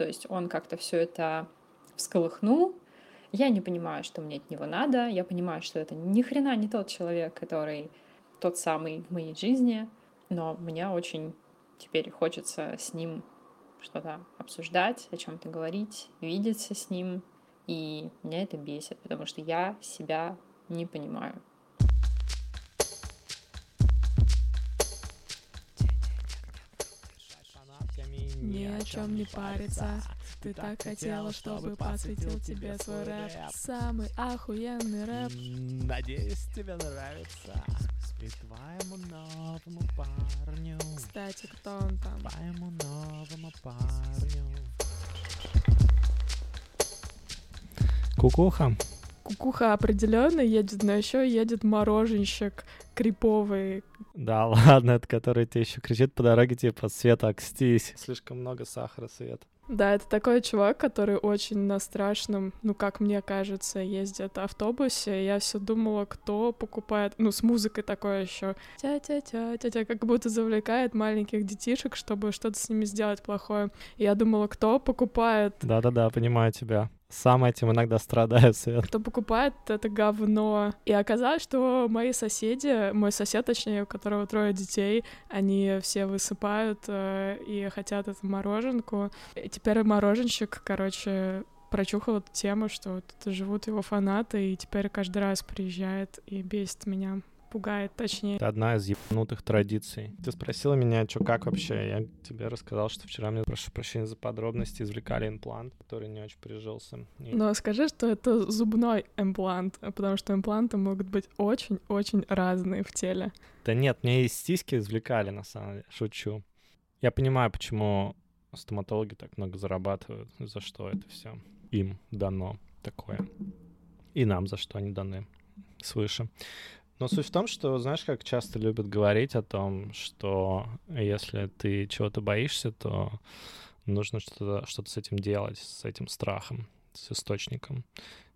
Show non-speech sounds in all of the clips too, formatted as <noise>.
То есть он как-то все это всколыхнул. Я не понимаю, что мне от него надо. Я понимаю, что это ни хрена не тот человек, который тот самый в моей жизни. Но мне очень теперь хочется с ним что-то обсуждать, о чем-то говорить, видеться с ним. И меня это бесит, потому что я себя не понимаю. О чем не париться. Ты так хотела, чтобы посвятил тебе свой рэп. Самый охуенный рэп. Надеюсь, тебе нравится. И твоему новому парню. Кстати, кто он там? Твоему новому парню. Кукуха. Кукуха определенно едет, но еще едет мороженщик криповый. Да, <laughs> ладно, это который тебе еще кричит по дороге, типа, Света, окстись. Слишком много сахара, Свет. Да, это такой чувак, который очень на страшном, ну, как мне кажется, ездит автобусе. Я все думала, кто покупает, ну, с музыкой такое еще. Тя-тя-тя, тя-тя, как будто завлекает маленьких детишек, чтобы что-то с ними сделать плохое. И я думала, кто покупает... Да-да-да, понимаю тебя. Сам этим иногда страдаю, Свет. Кто покупает это говно. И оказалось, что мои соседи, мой сосед, точнее, у которого трое детей, они все высыпают э, и хотят эту мороженку. И теперь мороженщик, короче, прочухал эту тему, что тут живут его фанаты, и теперь каждый раз приезжает и бесит меня пугает, точнее. Это одна из ебанутых традиций. Ты спросила меня, что как вообще. Я тебе рассказал, что вчера мне, прошу прощения за подробности, извлекали имплант, который не очень прижился. И... Но скажи, что это зубной имплант, потому что импланты могут быть очень-очень разные в теле. Да нет, мне из сиськи извлекали, на самом деле. Шучу. Я понимаю, почему стоматологи так много зарабатывают, за что это все им дано такое. И нам за что они даны свыше. Но суть в том, что, знаешь, как часто любят говорить о том, что если ты чего-то боишься, то нужно что-то что с этим делать, с этим страхом, с источником.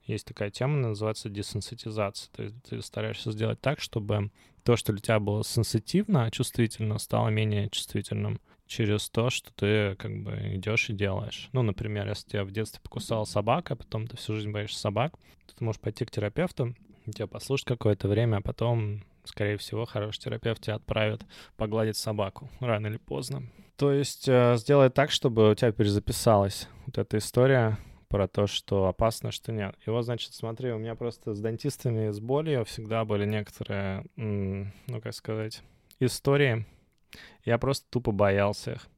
Есть такая тема, называется десенситизация. То есть ты стараешься сделать так, чтобы то, что для тебя было сенситивно, чувствительно, стало менее чувствительным через то, что ты как бы идешь и делаешь. Ну, например, если тебя в детстве покусала собака, а потом ты всю жизнь боишься собак, то ты можешь пойти к терапевту, тебя послушать какое-то время, а потом, скорее всего, хороший терапевт тебя отправит погладить собаку рано или поздно. То есть э, сделать так, чтобы у тебя перезаписалась вот эта история про то, что опасно, что нет. И вот, значит, смотри, у меня просто с дантистами с болью всегда были некоторые, ну, как сказать, истории. Я просто тупо боялся их.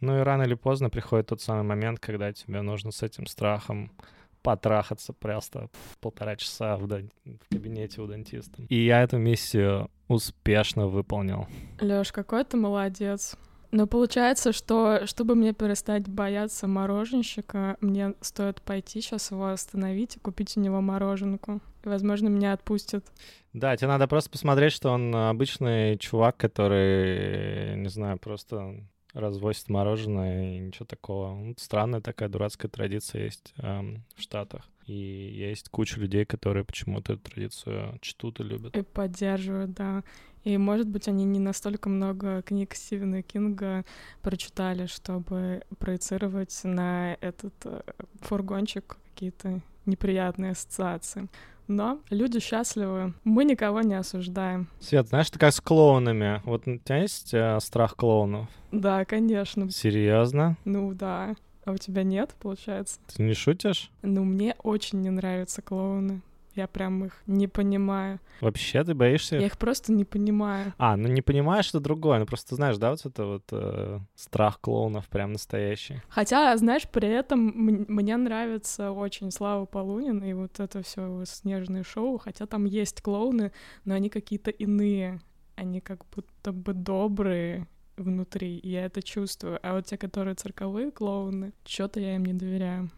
Ну и рано или поздно приходит тот самый момент, когда тебе нужно с этим страхом потрахаться просто полтора часа в, дан... в кабинете у дантиста. И я эту миссию успешно выполнил. Лёш, какой ты молодец. Но получается, что чтобы мне перестать бояться мороженщика, мне стоит пойти сейчас его остановить и купить у него мороженку. И, возможно, меня отпустят. Да, тебе надо просто посмотреть, что он обычный чувак, который, не знаю, просто развозит мороженое и ничего такого. Ну, странная такая дурацкая традиция есть эм, в Штатах. И есть куча людей, которые почему-то эту традицию чтут и любят. И поддерживают, да. И, может быть, они не настолько много книг Стивена Кинга прочитали, чтобы проецировать на этот э, фургончик какие-то неприятные ассоциации. Но люди счастливы, мы никого не осуждаем. Свет, знаешь, ты как с клоунами. Вот у тебя есть э, страх клоунов? Да, конечно. Серьезно? Ну да. А у тебя нет, получается? Ты не шутишь? Ну, мне очень не нравятся клоуны. Я прям их не понимаю. Вообще ты боишься? Я их просто не понимаю. А, ну не понимаешь, это другое. Ну просто знаешь, да, вот это вот э, страх клоунов прям настоящий. Хотя, знаешь, при этом мне нравится очень Слава Полунин и вот это все снежное шоу. Хотя там есть клоуны, но они какие-то иные. Они как будто бы добрые внутри, и я это чувствую. А вот те, которые цирковые клоуны, что-то я им не доверяю.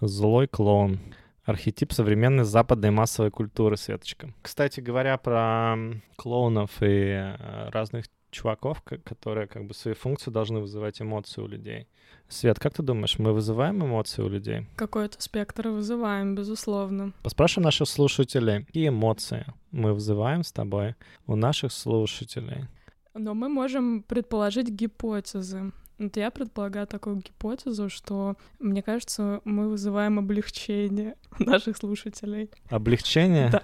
Злой клоун. Архетип современной западной массовой культуры, Светочка. Кстати говоря, про клоунов и э, разных чуваков, которые как бы свои функции должны вызывать эмоции у людей. Свет, как ты думаешь, мы вызываем эмоции у людей? Какой-то спектр вызываем, безусловно. Поспрашиваем наших слушателей, какие эмоции мы вызываем с тобой у наших слушателей. Но мы можем предположить гипотезы. Вот я предполагаю такую гипотезу, что, мне кажется, мы вызываем облегчение <laughs> наших слушателей. Облегчение? Да.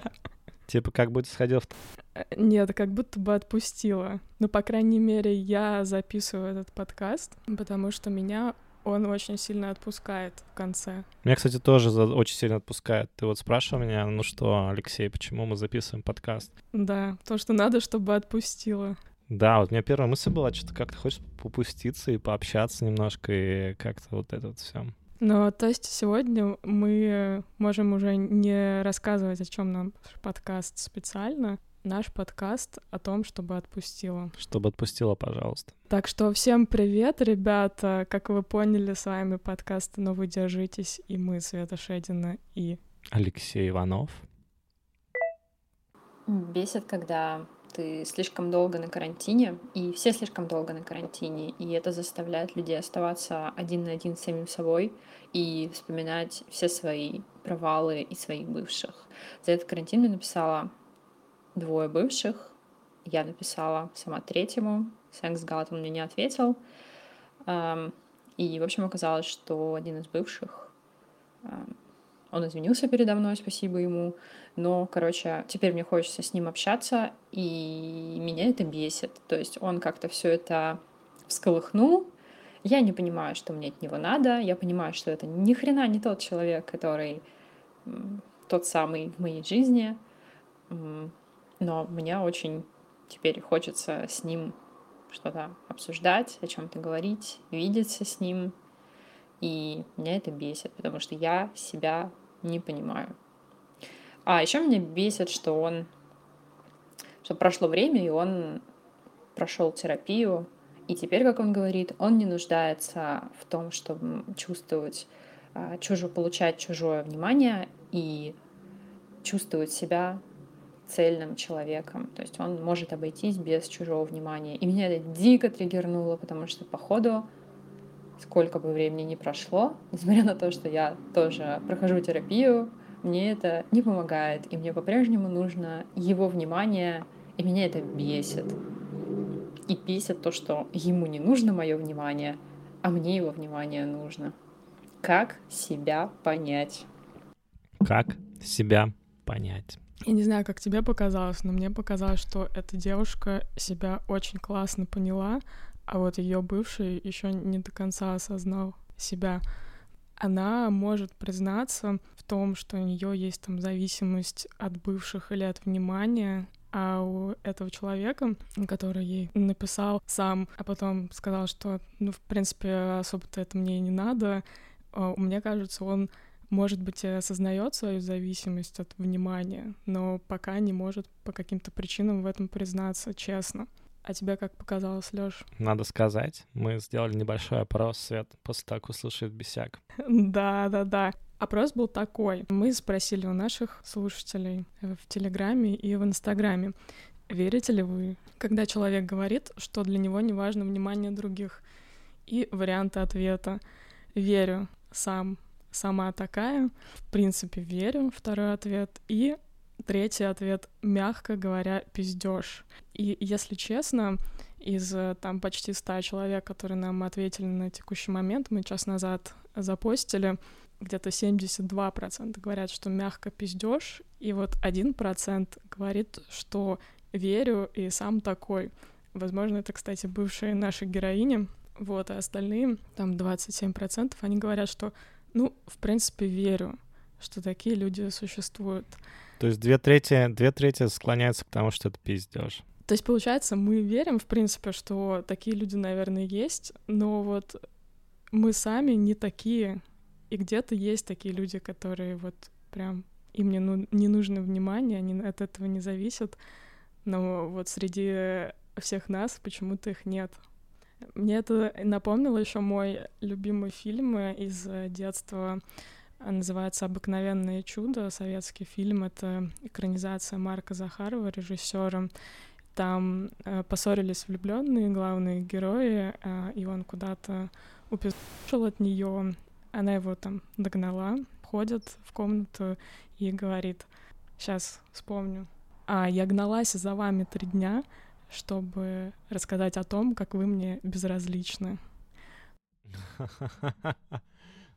Типа как будто сходил в... Э, нет, как будто бы отпустила. Ну, по крайней мере, я записываю этот подкаст, потому что меня он очень сильно отпускает в конце. Меня, кстати, тоже очень сильно отпускает. Ты вот спрашивал меня, ну что, Алексей, почему мы записываем подкаст? Да, то, что надо, чтобы отпустило. Да, вот у меня первая мысль была, что как-то хочешь попуститься и пообщаться немножко, и как-то вот это вот все. Ну, то есть сегодня мы можем уже не рассказывать, о чем нам подкаст специально. Наш подкаст о том, чтобы отпустила. Чтобы отпустила, пожалуйста. Так что всем привет, ребята. Как вы поняли, с вами подкаст «Но вы держитесь» и мы, Света Шедина и... Алексей Иванов. Бесит, когда ты слишком долго на карантине, и все слишком долго на карантине, и это заставляет людей оставаться один на один с самим собой и вспоминать все свои провалы и своих бывших. За этот карантин я написала двое бывших, я написала сама третьему, Сэнгс Галат он мне не ответил, и, в общем, оказалось, что один из бывших, он извинился передо мной, спасибо ему, но, короче, теперь мне хочется с ним общаться, и меня это бесит. То есть он как-то все это всколыхнул. Я не понимаю, что мне от него надо. Я понимаю, что это ни хрена не тот человек, который тот самый в моей жизни. Но мне очень теперь хочется с ним что-то обсуждать, о чем-то говорить, видеться с ним. И меня это бесит, потому что я себя не понимаю. А еще меня бесит, что он, что прошло время, и он прошел терапию, и теперь, как он говорит, он не нуждается в том, чтобы чувствовать а, чужое, получать чужое внимание и чувствовать себя цельным человеком. То есть он может обойтись без чужого внимания. И меня это дико триггернуло, потому что, походу, сколько бы времени ни прошло, несмотря на то, что я тоже прохожу терапию, мне это не помогает, и мне по-прежнему нужно его внимание, и меня это бесит. И бесит то, что ему не нужно мое внимание, а мне его внимание нужно. Как себя понять? Как себя понять? Я не знаю, как тебе показалось, но мне показалось, что эта девушка себя очень классно поняла, а вот ее бывший еще не до конца осознал себя она может признаться в том, что у нее есть там зависимость от бывших или от внимания, а у этого человека, который ей написал сам, а потом сказал, что, ну, в принципе, особо-то это мне и не надо, а, мне кажется, он, может быть, осознает свою зависимость от внимания, но пока не может по каким-то причинам в этом признаться честно. А тебе как показалось, Лёш? Надо сказать, мы сделали небольшой опрос, Свет, после того, как услышит Бесяк. <laughs> Да-да-да. Опрос был такой. Мы спросили у наших слушателей в Телеграме и в Инстаграме, верите ли вы, когда человек говорит, что для него не важно внимание других? И варианты ответа. Верю сам, сама такая. В принципе, верю. Второй ответ. И Третий ответ, мягко говоря, пиздеж. И если честно, из э, там почти ста человек, которые нам ответили на текущий момент, мы час назад запостили, где-то 72% говорят, что мягко пиздешь, и вот 1% говорит, что верю и сам такой. Возможно, это, кстати, бывшие наши героини. Вот, а остальные, там 27%, они говорят, что, ну, в принципе, верю, что такие люди существуют. То есть две трети, две трети склоняются к тому, что это пиздеж. То есть, получается, мы верим, в принципе, что такие люди, наверное, есть, но вот мы сами не такие. И где-то есть такие люди, которые вот прям им не, ну, не нужно внимание, они от этого не зависят. Но вот среди всех нас почему-то их нет. Мне это напомнило еще мой любимый фильм из детства называется «Обыкновенное чудо», советский фильм. Это экранизация Марка Захарова, режиссера. Там э, поссорились влюбленные главные герои, э, и он куда-то упешил от нее. Она его там догнала, входит в комнату и говорит, сейчас вспомню, а я гналась за вами три дня, чтобы рассказать о том, как вы мне безразличны. <laughs>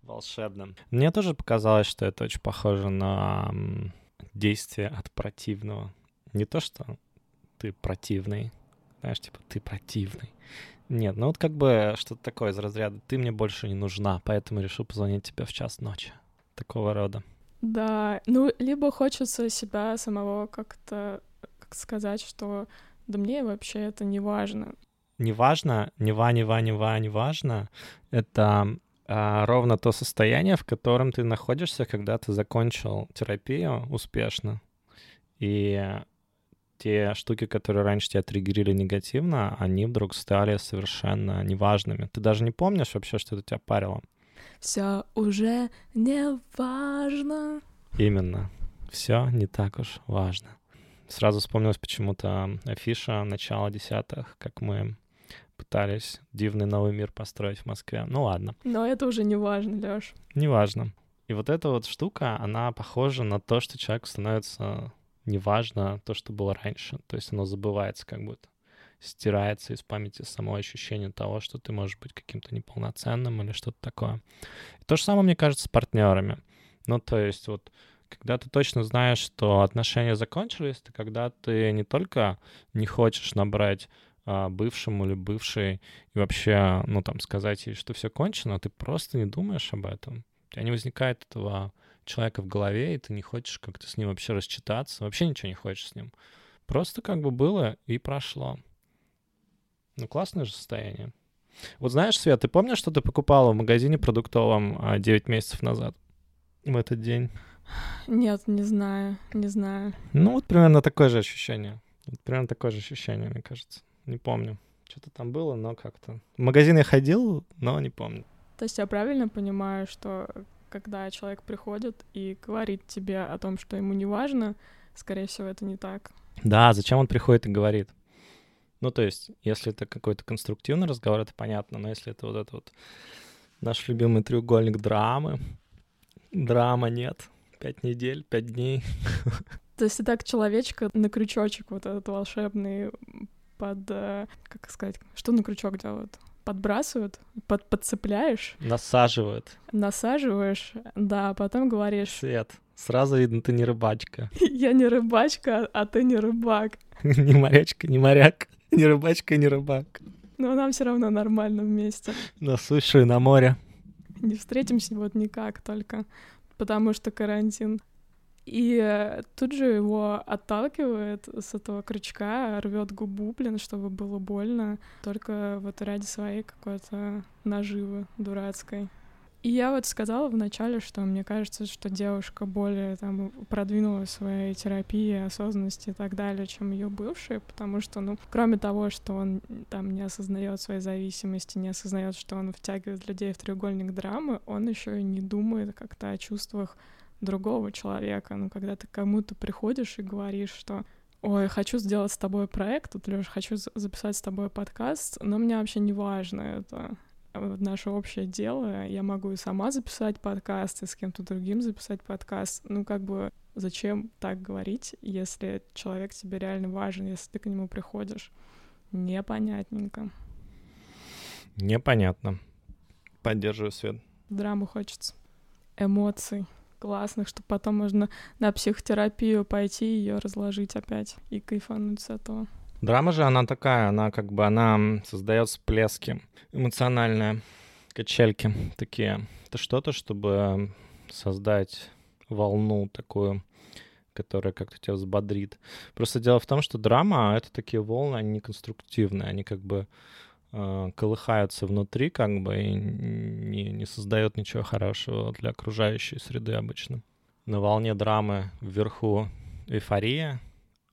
Волшебно. Мне тоже показалось, что это очень похоже на действие от противного. Не то, что ты противный, знаешь, типа ты противный. Нет, ну вот как бы что-то такое из разряда «ты мне больше не нужна, поэтому решил позвонить тебе в час ночи». Такого рода. Да, ну либо хочется себя самого как-то как сказать, что да мне вообще это не важно. Не важно, не ва, не ва, не ва, не важно. Это а, ровно то состояние, в котором ты находишься, когда ты закончил терапию успешно. И те штуки, которые раньше тебя триггерили негативно, они вдруг стали совершенно неважными. Ты даже не помнишь вообще, что это тебя парило. Все уже не важно. Именно. Все не так уж важно. Сразу вспомнилась почему-то афиша начала десятых, как мы пытались дивный новый мир построить в Москве. Ну ладно. Но это уже не важно, Лёш. Не важно. И вот эта вот штука, она похожа на то, что человеку становится неважно то, что было раньше. То есть оно забывается как будто. Стирается из памяти само ощущение того, что ты можешь быть каким-то неполноценным или что-то такое. И то же самое, мне кажется, с партнерами. Ну, то есть вот когда ты точно знаешь, что отношения закончились, это когда ты не только не хочешь набрать бывшему или бывшей и вообще, ну, там, сказать ей, что все кончено, ты просто не думаешь об этом. У тебя не возникает этого человека в голове, и ты не хочешь как-то с ним вообще рассчитаться, вообще ничего не хочешь с ним. Просто как бы было и прошло. Ну, классное же состояние. Вот знаешь, Свет, ты помнишь, что ты покупала в магазине продуктовом 9 а, месяцев назад? В этот день? Нет, не знаю, не знаю. Ну, вот примерно такое же ощущение. Вот примерно такое же ощущение, мне кажется. Не помню. Что-то там было, но как-то... В магазин я ходил, но не помню. То есть я правильно понимаю, что когда человек приходит и говорит тебе о том, что ему не важно, скорее всего, это не так. Да, зачем он приходит и говорит? Ну, то есть, если это какой-то конструктивный разговор, это понятно, но если это вот этот вот наш любимый треугольник драмы, драма нет, пять недель, пять дней. То есть ты так человечка на крючочек вот этот волшебный под, э, как сказать, что на крючок делают? подбрасывают, под, подцепляешь. Насаживают. Насаживаешь, да, а потом говоришь... Свет, сразу видно, ты не рыбачка. <laughs> Я не рыбачка, а ты не рыбак. <laughs> Не морячка, не моряк, не рыбачка, не рыбак. Но нам все равно нормально вместе. На суше и на море. Не встретимся вот никак только, потому что карантин. И тут же его отталкивает с этого крючка, рвет губу, блин, чтобы было больно, только вот ради своей какой-то наживы дурацкой. И я вот сказала вначале, что мне кажется, что девушка более там продвинула своей терапии, осознанности и так далее, чем ее бывший, потому что, ну, кроме того, что он там не осознает своей зависимости, не осознает, что он втягивает людей в треугольник драмы, он еще и не думает как-то о чувствах другого человека. Ну, когда ты кому-то приходишь и говоришь, что ой, хочу сделать с тобой проект, тут, Лёш, хочу записать с тобой подкаст, но мне вообще не важно это наше общее дело. Я могу и сама записать подкаст, и с кем-то другим записать подкаст. Ну, как бы, зачем так говорить, если человек тебе реально важен, если ты к нему приходишь? Непонятненько. Непонятно. Поддерживаю, Свет. Драму хочется. Эмоций классных, чтобы потом можно на психотерапию пойти и ее разложить опять и кайфануть с этого. Драма же, она такая, она как бы, она создает всплески эмоциональные, качельки такие. Это что-то, чтобы создать волну такую, которая как-то тебя взбодрит. Просто дело в том, что драма — это такие волны, они не конструктивные, они как бы колыхаются внутри, как бы, и не, не создает ничего хорошего для окружающей среды обычно. На волне драмы вверху эйфория,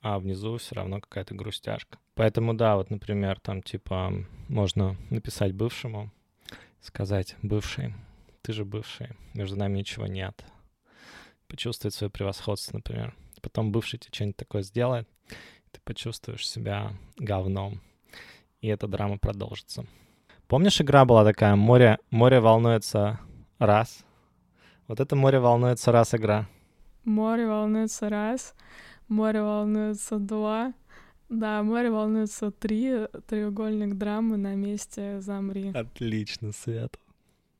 а внизу все равно какая-то грустяшка. Поэтому да, вот, например, там типа можно написать бывшему, сказать, бывший, ты же бывший, между нами ничего нет. Почувствовать свое превосходство, например. Потом бывший тебе что-нибудь такое сделает, ты почувствуешь себя говном и эта драма продолжится. Помнишь, игра была такая «Море, море волнуется раз»? Вот это «Море волнуется раз» игра. Море волнуется раз, море волнуется два, да, море волнуется три, треугольник драмы на месте замри. Отлично, Свет.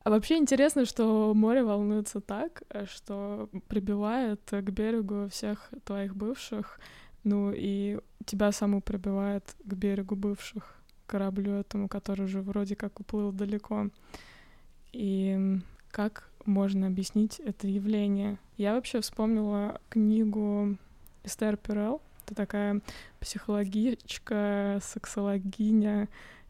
А вообще интересно, что море волнуется так, что прибивает к берегу всех твоих бывших, ну и тебя саму прибивает к берегу бывших, кораблю этому, который уже вроде как уплыл далеко. И как можно объяснить это явление? Я вообще вспомнила книгу Эстер Перел. Это такая психологичка, сексологиня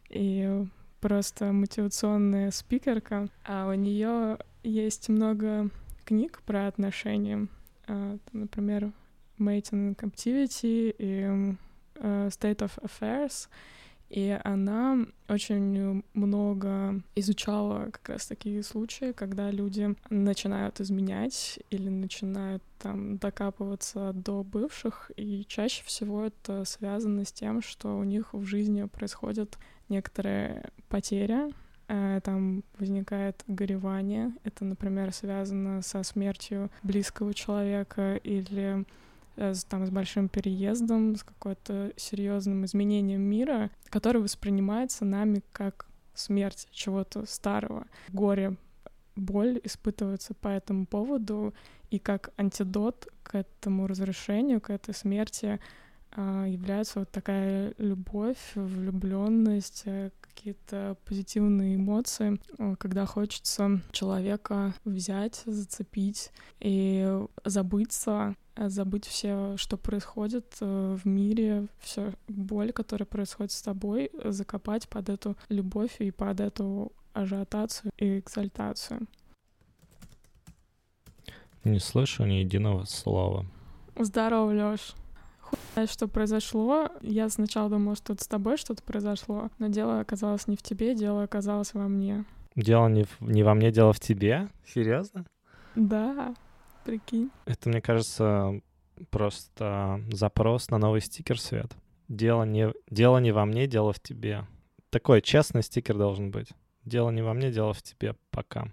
и просто мотивационная спикерка. А у нее есть много книг про отношения. А, например, Mating in Captivity и uh, State of Affairs. И она очень много изучала как раз такие случаи, когда люди начинают изменять или начинают там докапываться до бывших, и чаще всего это связано с тем, что у них в жизни происходит некоторая потеря, э, там возникает горевание. Это, например, связано со смертью близкого человека или с, там, с большим переездом, с какой-то серьезным изменением мира, который воспринимается нами как смерть чего-то старого. Горе, боль испытывается по этому поводу, и как антидот к этому разрешению, к этой смерти а, является вот такая любовь, влюбленность, э, какие-то позитивные эмоции, э, когда хочется человека взять, зацепить и забыться, э, забыть все, что происходит в мире, все боль, которая происходит с тобой, закопать под эту любовь и под эту ажиотацию и экзальтацию. Не слышу ни единого слова. Здорово, Лёш хуй что произошло. Я сначала думала, что это с тобой что-то произошло, но дело оказалось не в тебе, дело оказалось во мне. Дело не, в, не во мне, дело в тебе? Серьезно? Да, прикинь. Это, мне кажется, просто запрос на новый стикер, Свет. Дело не, дело не во мне, дело в тебе. Такой честный стикер должен быть. Дело не во мне, дело в тебе. Пока.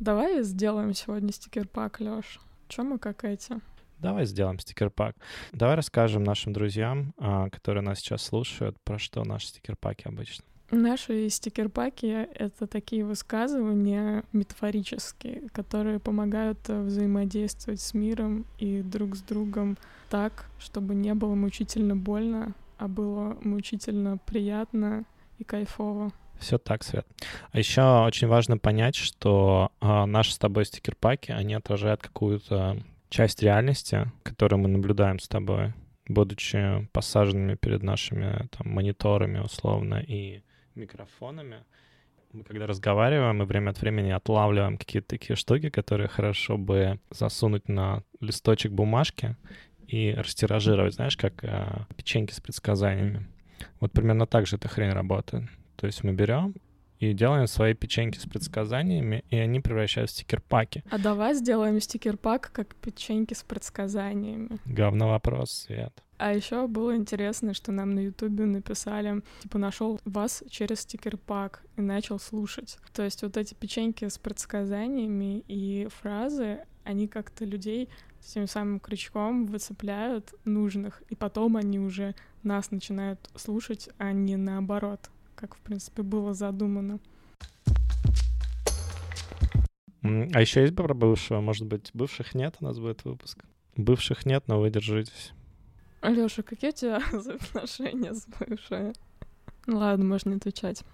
Давай сделаем сегодня стикер-пак, Лёш. Чё мы как эти? Давай сделаем стикер-пак. Давай расскажем нашим друзьям, а, которые нас сейчас слушают, про что наши стикер-паки обычно. Наши стикер-паки — это такие высказывания метафорические, которые помогают э, взаимодействовать с миром и друг с другом так, чтобы не было мучительно больно, а было мучительно приятно и кайфово. Все так, Свет. А еще очень важно понять, что э, наши с тобой стикер-паки, они отражают какую-то часть реальности, которую мы наблюдаем с тобой, будучи посаженными перед нашими там, мониторами условно и микрофонами, мы когда разговариваем, мы время от времени отлавливаем какие-то такие штуки, которые хорошо бы засунуть на листочек бумажки и растиражировать, знаешь, как э, печеньки с предсказаниями. Вот примерно так же эта хрень работает. То есть мы берем и делаем свои печеньки с предсказаниями, и они превращаются в стикер-паки. А давай сделаем стикер-пак, как печеньки с предсказаниями. Говно вопрос, Свет. А еще было интересно, что нам на Ютубе написали, типа, нашел вас через стикер-пак и начал слушать. То есть вот эти печеньки с предсказаниями и фразы, они как-то людей с тем самым крючком выцепляют нужных, и потом они уже нас начинают слушать, а не наоборот как, в принципе, было задумано. А еще есть про бывшего? Может быть, бывших нет у нас будет выпуск? Бывших нет, но вы держитесь. Алёша, какие у тебя <laughs> отношения с бывшей? Ну ладно, можно не отвечать.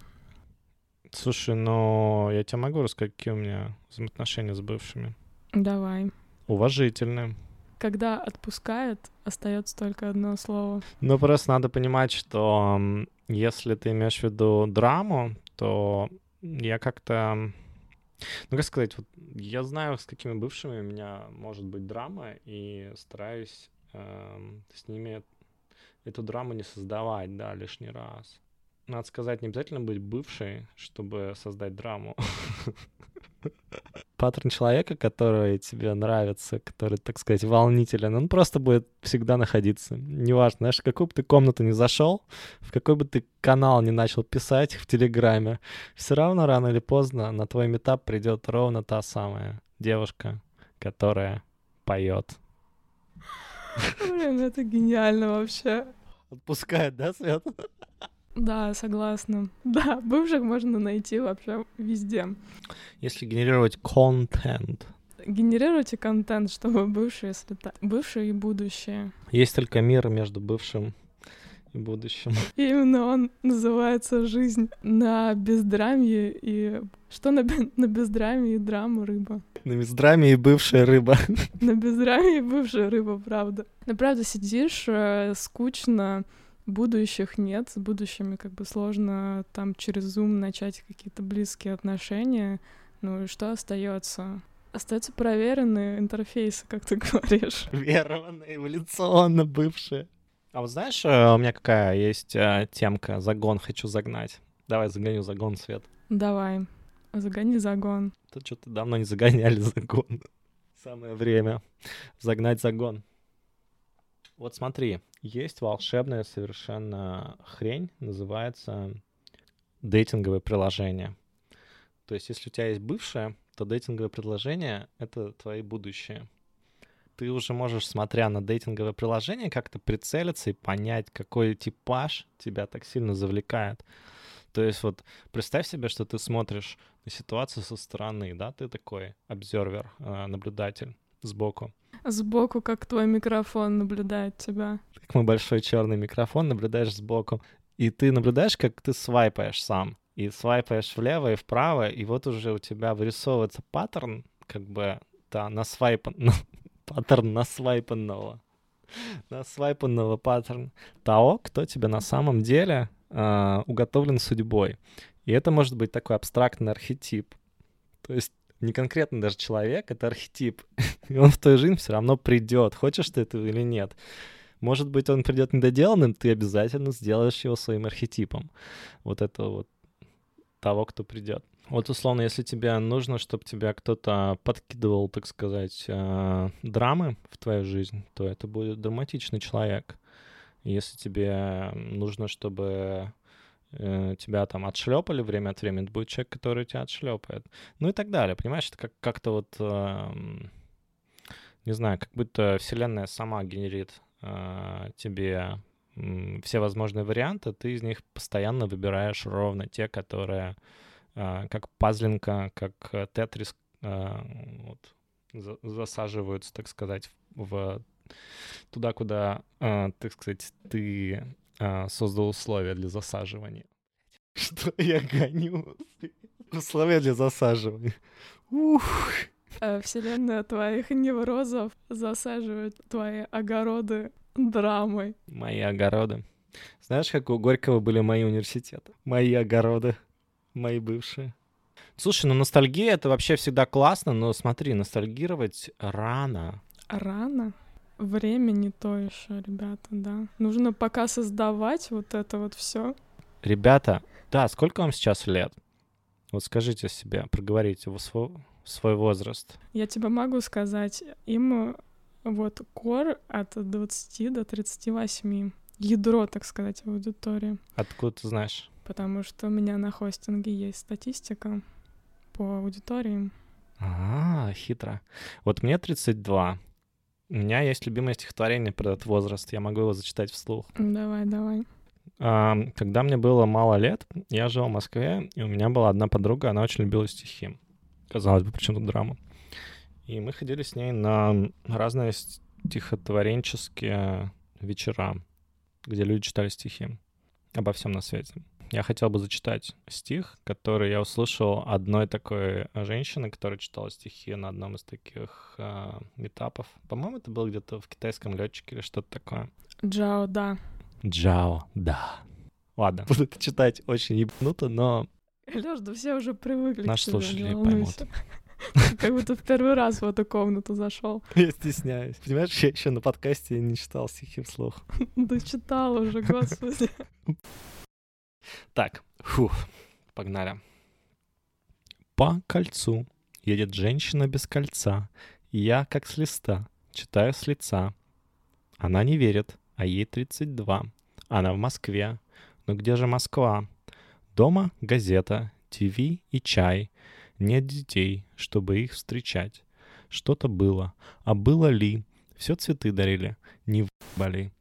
Слушай, ну я тебе могу рассказать, какие у меня взаимоотношения с бывшими. Давай. Уважительные. Когда отпускает, остается только одно слово. Ну, просто надо понимать, что если ты имеешь в виду драму, то я как-то... Ну, как сказать, вот я знаю, с какими бывшими у меня может быть драма, и стараюсь э, с ними эту драму не создавать, да, лишний раз. Надо сказать, не обязательно быть бывшей, чтобы создать драму. <laughs> паттерн человека, который тебе нравится, который, так сказать, волнителен, он просто будет всегда находиться. Неважно, знаешь, в какую бы ты комнату не зашел, в какой бы ты канал не начал писать в Телеграме, все равно рано или поздно на твой метап придет ровно та самая девушка, которая поет. Блин, это гениально вообще. Отпускает, да, Свет? Да, согласна. <laughs> Да, бывших можно найти вообще везде. Если генерировать контент, Генерируйте контент, чтобы бывшие слета... Бывшие и будущее. есть только мир между бывшим и будущим. И <laughs> именно он называется «Жизнь на бездрамье» и... Что на, на бездрамье и драму рыба? На миздраме и бывшая рыба. <laughs> На бездрамье и бывшая рыба, правда. Но правда сидишь, э, скучно, будущих нет, с будущими как бы сложно там через Zoom начать какие-то близкие отношения. Ну и что остается? Остаются проверенные интерфейсы, как ты говоришь. <laughs> Верованно, эволюционно бывшая. А вот знаешь, э, у меня какая есть э, темка, загон хочу загнать. Давай загоню загон, Свет. Давай, загони загон. Тут что-то давно не загоняли загон. Самое время загнать загон. Вот смотри, есть волшебная совершенно хрень, называется дейтинговое приложение. То есть, если у тебя есть бывшее, то дейтинговое приложение — это твои будущие. Ты уже можешь, смотря на дейтинговое приложение, как-то прицелиться и понять, какой типаж тебя так сильно завлекает. То есть вот представь себе, что ты смотришь на ситуацию со стороны, да, ты такой обзервер, э, наблюдатель сбоку. Сбоку, как твой микрофон наблюдает тебя. Как мой большой черный микрофон наблюдаешь сбоку. И ты наблюдаешь, как ты свайпаешь сам. И свайпаешь влево и вправо, и вот уже у тебя вырисовывается паттерн, как бы, да, на свайпан... <laughs> паттерн насвайпанного. Насвайпанного паттерн того, кто тебе на самом деле э, уготовлен судьбой. И это может быть такой абстрактный архетип. То есть не конкретно даже человек, это архетип. <laughs> И он в твою жизнь все равно придет, хочешь ты этого или нет. Может быть, он придет недоделанным, ты обязательно сделаешь его своим архетипом. Вот это вот того, кто придет. Вот условно, если тебе нужно, чтобы тебя кто-то подкидывал, так сказать, э, драмы в твою жизнь, то это будет драматичный человек. Если тебе нужно, чтобы тебя там отшлепали время от времени, это будет человек, который тебя отшлепает. Ну и так далее. Понимаешь, это как- как-то вот, эм, не знаю, как будто Вселенная сама генерит э, тебе м, все возможные варианты, ты из них постоянно выбираешь ровно те, которые э, как пазлинка, как э, тетрис э, вот, за- засаживаются, так сказать, в туда, куда, э, так сказать, ты э, создал условия для засаживания. <laughs> Что я гоню? Условия для засаживания. Ух. Э, Вселенная твоих неврозов засаживает твои огороды драмой. Мои огороды. Знаешь, как у Горького были мои университеты? Мои огороды. Мои бывшие. Слушай, ну ностальгия — это вообще всегда классно, но смотри, ностальгировать рано. Рано. Время не то еще, ребята, да. Нужно пока создавать вот это вот все. Ребята, да, сколько вам сейчас лет? Вот скажите себе, проговорите в свой, свой возраст. Я тебе могу сказать, им э, вот кор от 20 до 38. Ядро, так сказать, аудитории. Откуда ты знаешь? Потому что у меня на хостинге есть статистика по аудитории. А, хитро. Вот мне 32. У меня есть любимое стихотворение про этот возраст. Я могу его зачитать вслух. Давай, давай. Когда мне было мало лет, я жил в Москве, и у меня была одна подруга, она очень любила стихи. Казалось бы, причем тут драма. И мы ходили с ней на разные стихотворенческие вечера, где люди читали стихи обо всем на свете. Я хотел бы зачитать стих, который я услышал одной такой женщины, которая читала стихи на одном из таких э, метапов. По-моему, это было где-то в китайском летчике или что-то такое. Джао, да. Джао, да. Ладно, буду это читать очень ебнуто, но Лёш, да все уже привыкли Наши к тебе, слушатели не волнуйся. Как будто в первый раз в эту комнату зашел. <laughs> я стесняюсь. Понимаешь, я еще на подкасте не читал стихи вслух. Да читал уже, господи. <laughs> Так, фух, погнали. По кольцу едет женщина без кольца, я, как с листа, читаю с лица. Она не верит, а ей 32. Она в Москве. Но где же Москва? Дома газета, ТВ и чай. Нет детей, чтобы их встречать. Что-то было. А было ли? Все цветы дарили. Не в***бали.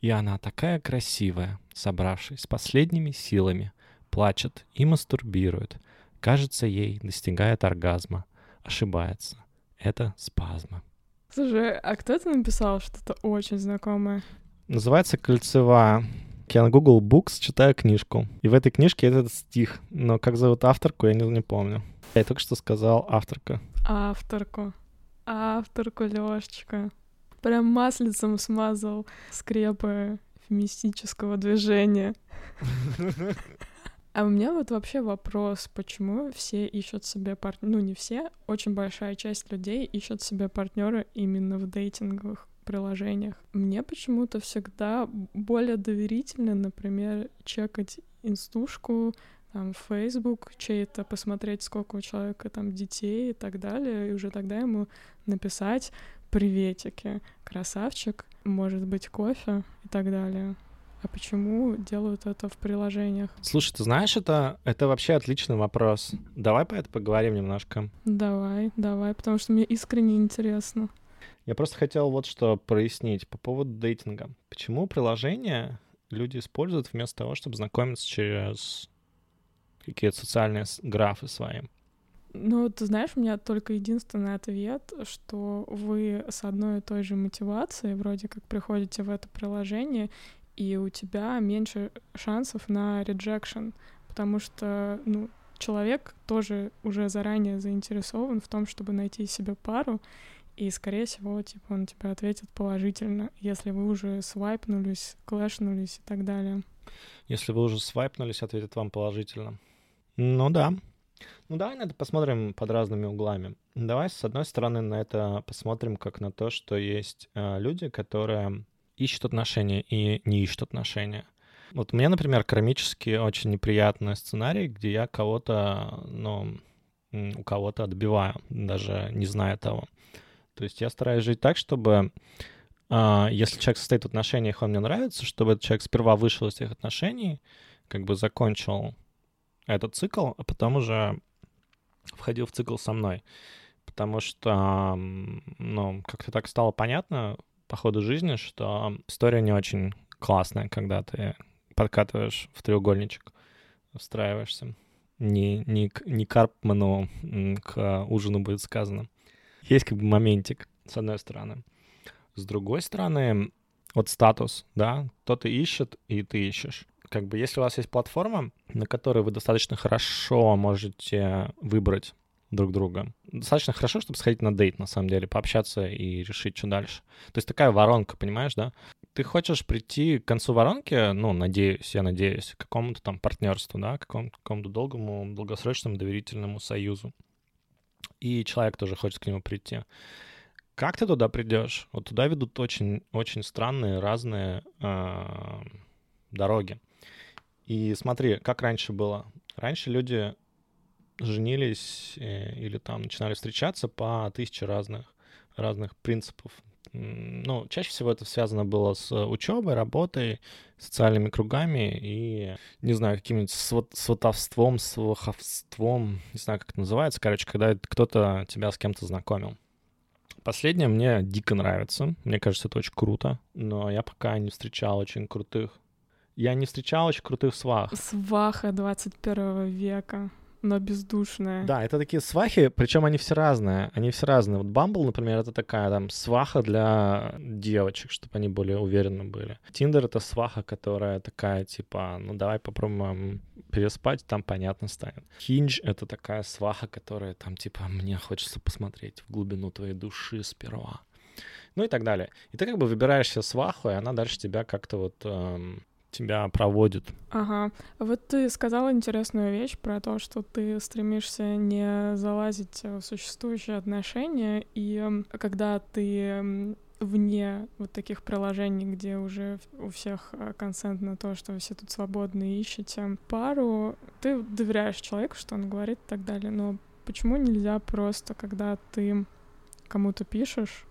И она такая красивая, собравшись с последними силами, плачет и мастурбирует. Кажется, ей достигает оргазма. Ошибается. Это спазмы. Слушай, а кто это написал что-то очень знакомое? Называется «Кольцевая». Я на Google Books читаю книжку. И в этой книжке этот стих. Но как зовут авторку, я не, не помню. Я только что сказал авторка. Авторку. Авторку Лёшечка. Прям маслицем смазал скрепы мистического движения. А у меня вот вообще вопрос, почему все ищут себе партнера, ну не все, очень большая часть людей ищут себе партнера именно в дейтинговых приложениях. Мне почему-то всегда более доверительно, например, чекать инстушку, там, Facebook чей-то, посмотреть, сколько у человека там детей и так далее, и уже тогда ему написать приветики, красавчик, может быть, кофе и так далее. А почему делают это в приложениях? Слушай, ты знаешь, это, это вообще отличный вопрос. Давай по это поговорим немножко. Давай, давай, потому что мне искренне интересно. Я просто хотел вот что прояснить по поводу дейтинга. Почему приложения люди используют вместо того, чтобы знакомиться через какие-то социальные графы свои? Ну, ты знаешь, у меня только единственный ответ, что вы с одной и той же мотивацией вроде как приходите в это приложение, и у тебя меньше шансов на rejection, потому что, ну, человек тоже уже заранее заинтересован в том, чтобы найти себе пару, и, скорее всего, типа, он тебе ответит положительно, если вы уже свайпнулись, клэшнулись и так далее. Если вы уже свайпнулись, ответит вам положительно. Ну да. Ну давай на это посмотрим под разными углами. Давай, с одной стороны, на это посмотрим как на то, что есть э, люди, которые ищут отношения и не ищут отношения. Вот меня, например, кармически очень неприятный сценарий, где я кого-то, ну, у кого-то отбиваю, даже не зная того. То есть я стараюсь жить так, чтобы э, если человек состоит в отношениях, он мне нравится, чтобы этот человек сперва вышел из этих отношений, как бы закончил этот цикл, а потом уже входил в цикл со мной. Потому что, ну, как-то так стало понятно по ходу жизни, что история не очень классная, когда ты подкатываешь в треугольничек, встраиваешься. Не, не, не Карпману к ужину будет сказано. Есть как бы моментик, с одной стороны. С другой стороны, вот статус, да, кто-то ищет, и ты ищешь. Как бы если у вас есть платформа, на которой вы достаточно хорошо можете выбрать друг друга. Достаточно хорошо, чтобы сходить на дейт, на самом деле, пообщаться и решить, что дальше. То есть такая воронка, понимаешь, да? Ты хочешь прийти к концу воронки, ну, надеюсь, я надеюсь, к какому-то там партнерству, да, к какому-то, какому-то долгому, долгосрочному доверительному союзу. И человек тоже хочет к нему прийти. Как ты туда придешь? Вот туда ведут очень, очень странные, разные э, дороги. И смотри, как раньше было. Раньше люди женились э, или там начинали встречаться по тысяче разных, разных принципов. Ну, чаще всего это связано было с учебой, работой, социальными кругами и, не знаю, каким-нибудь сват сватовством, сваховством, не знаю, как это называется. Короче, когда кто-то тебя с кем-то знакомил. Последнее мне дико нравится. Мне кажется, это очень круто. Но я пока не встречал очень крутых... Я не встречал очень крутых свах. Сваха 21 века но бездушная. Да, это такие свахи, причем они все разные. Они все разные. Вот Bumble, например, это такая там сваха для девочек, чтобы они более уверены были. Tinder — это сваха, которая такая, типа, ну давай попробуем переспать, там понятно станет. Hinge — это такая сваха, которая там, типа, мне хочется посмотреть в глубину твоей души сперва. Ну и так далее. И ты как бы выбираешь себе сваху, и она дальше тебя как-то вот эм, тебя проводит. Ага. Вот ты сказала интересную вещь про то, что ты стремишься не залазить в существующие отношения, и когда ты вне вот таких приложений, где уже у всех э, консент на то, что все тут свободно ищете пару, ты доверяешь человеку, что он говорит и так далее, но почему нельзя просто, когда ты кому-то пишешь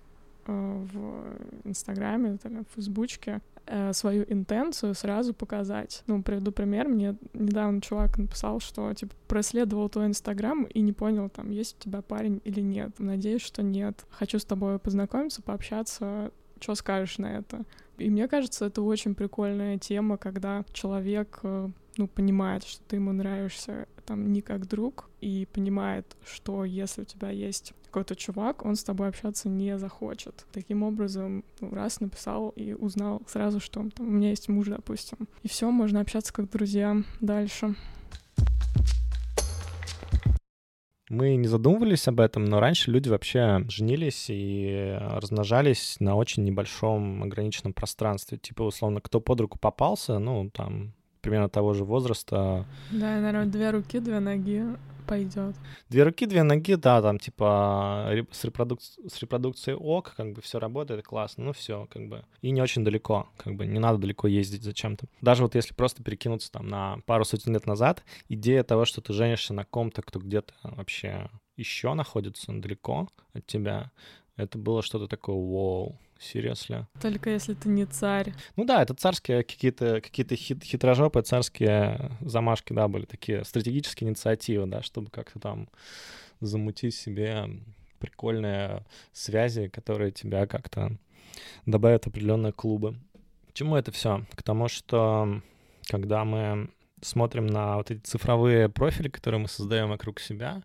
э, в Инстаграме или в Фейсбучке, э, свою интенцию сразу показать. Ну, приведу пример. Мне недавно чувак написал, что, типа, проследовал твой Инстаграм и не понял, там, есть у тебя парень или нет. Надеюсь, что нет. Хочу с тобой познакомиться, пообщаться. что скажешь на это? И мне кажется, это очень прикольная тема, когда человек, э, ну, понимает, что ты ему нравишься там не как друг, и понимает, что если у тебя есть какой-то чувак, он с тобой общаться не захочет. Таким образом, ну, раз написал и узнал сразу, что там, у меня есть муж, допустим. И все, можно общаться как друзья дальше. Мы не задумывались об этом, но раньше люди вообще женились и размножались на очень небольшом ограниченном пространстве. Типа, условно, кто под руку попался, ну, там, примерно того же возраста. Да, наверное, две руки, две ноги пойдет. Две руки, две ноги, да, там типа с, репродук... с репродукцией ок, как бы все работает, классно, ну все, как бы. И не очень далеко, как бы не надо далеко ездить зачем-то. Даже вот если просто перекинуться там на пару сотен лет назад, идея того, что ты женишься на ком-то, кто где-то вообще еще находится далеко от тебя, это было что-то такое, вау, Seriously. Только если ты не царь. Ну да, это царские какие-то какие-то хит, хитрожопые царские замашки, да, были такие стратегические инициативы, да, чтобы как-то там замутить себе прикольные связи, которые тебя как-то добавят определенные клубы. К чему это все? К тому, что когда мы смотрим на вот эти цифровые профили, которые мы создаем вокруг себя,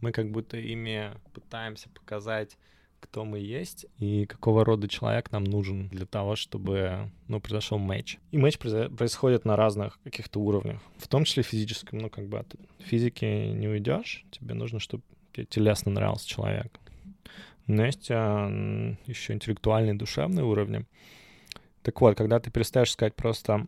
мы как будто ими пытаемся показать кто мы есть и какого рода человек нам нужен для того, чтобы, ну, произошел матч. И матч происходит на разных каких-то уровнях, в том числе физическом. Ну, как бы от физики не уйдешь, тебе нужно, чтобы тебе телесно нравился человек. Но есть а, еще интеллектуальные, душевные уровни. Так вот, когда ты перестаешь искать просто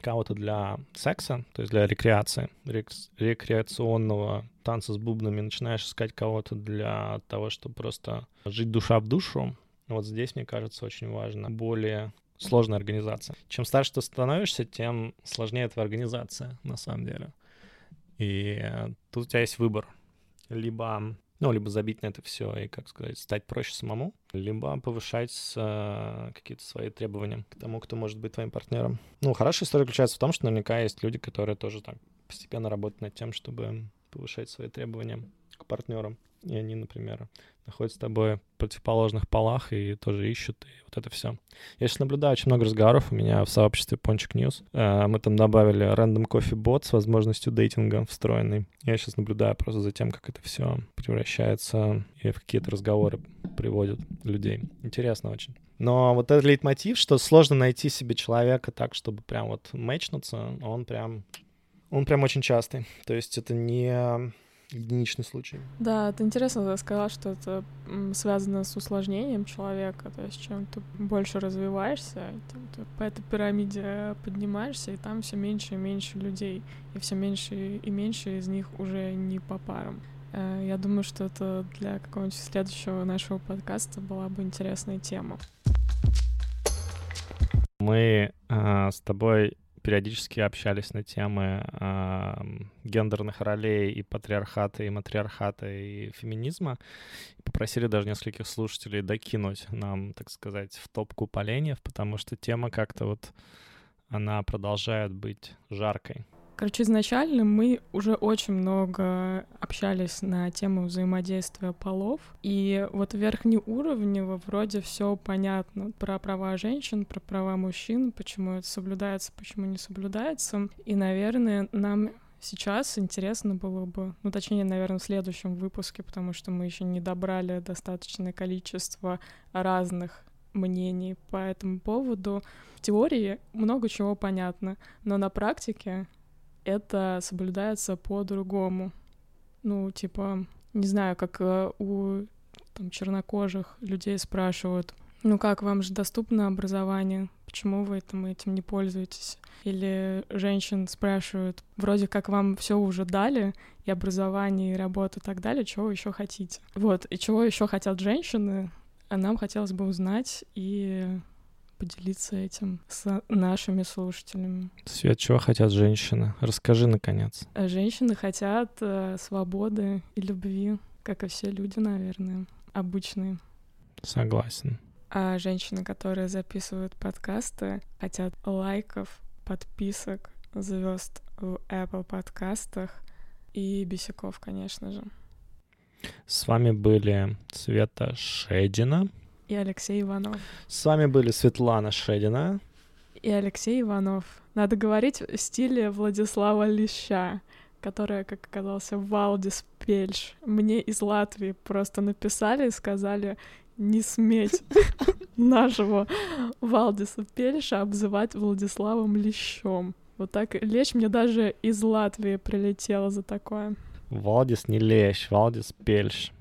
кого-то для секса, то есть для рекреации, рек- рекреационного танца с бубнами, начинаешь искать кого-то для того, чтобы просто жить душа в душу, вот здесь, мне кажется, очень важно более сложная организация. Чем старше ты становишься, тем сложнее твоя организация, на самом деле. И тут у тебя есть выбор. Либо ну, либо забить на это все и, как сказать, стать проще самому, либо повышать э, какие-то свои требования к тому, кто может быть твоим партнером. Ну, хорошая история заключается в том, что наверняка есть люди, которые тоже так постепенно работают над тем, чтобы повышать свои требования к партнерам. И они, например, находятся с тобой в противоположных полах и тоже ищут, и вот это все. Я сейчас наблюдаю очень много разговоров у меня в сообществе Ponchik News. Э, мы там добавили рандом кофе бот с возможностью дейтинга встроенный. Я сейчас наблюдаю просто за тем, как это все превращается и в какие-то разговоры приводит людей. Интересно очень. Но вот этот лейтмотив, что сложно найти себе человека так, чтобы прям вот мэчнуться, он прям, он прям очень частый. То есть это не единичный случай. Да, это интересно, ты сказала, что это связано с усложнением человека, то есть чем ты больше развиваешься, тем ты по этой пирамиде поднимаешься, и там все меньше и меньше людей, и все меньше и меньше из них уже не по парам. Э, я думаю, что это для какого-нибудь следующего нашего подкаста была бы интересная тема. Мы э, с тобой периодически общались на темы э, гендерных ролей и патриархата, и матриархата, и феминизма. И попросили даже нескольких слушателей докинуть нам, так сказать, в топку поленьев, потому что тема как-то вот, она продолжает быть жаркой. Короче, изначально мы уже очень много общались на тему взаимодействия полов, и вот верхнеуровнево вроде все понятно про права женщин, про права мужчин, почему это соблюдается, почему не соблюдается, и, наверное, нам сейчас интересно было бы, ну, точнее, наверное, в следующем выпуске, потому что мы еще не добрали достаточное количество разных мнений по этому поводу. В теории много чего понятно, но на практике это соблюдается по-другому. Ну, типа, не знаю, как э, у там, чернокожих людей спрашивают, ну как, вам же доступно образование, почему вы этим, этим не пользуетесь? Или женщин спрашивают, вроде как вам все уже дали, и образование, и работу и так далее, чего вы еще хотите? Вот, и чего еще хотят женщины, а нам хотелось бы узнать, и поделиться этим с нашими слушателями. Свет, чего хотят женщины? Расскажи, наконец. А женщины хотят э, свободы и любви, как и все люди, наверное, обычные. Согласен. А женщины, которые записывают подкасты, хотят лайков, подписок, звезд в Apple подкастах и бесяков, конечно же. С вами были Света Шедина И Алексей Иванов. С вами были Светлана Шедина. И Алексей Иванов. Надо говорить в стиле Владислава Леща, которая, как оказался, Валдис Пельш. Мне из Латвии просто написали и сказали не сметь <laughs> нашего Валдиса Пельша обзывать Владиславом Лещом. Вот так Лещ мне даже из Латвии прилетела за такое. Валдис не лещ, Валдис Пельш.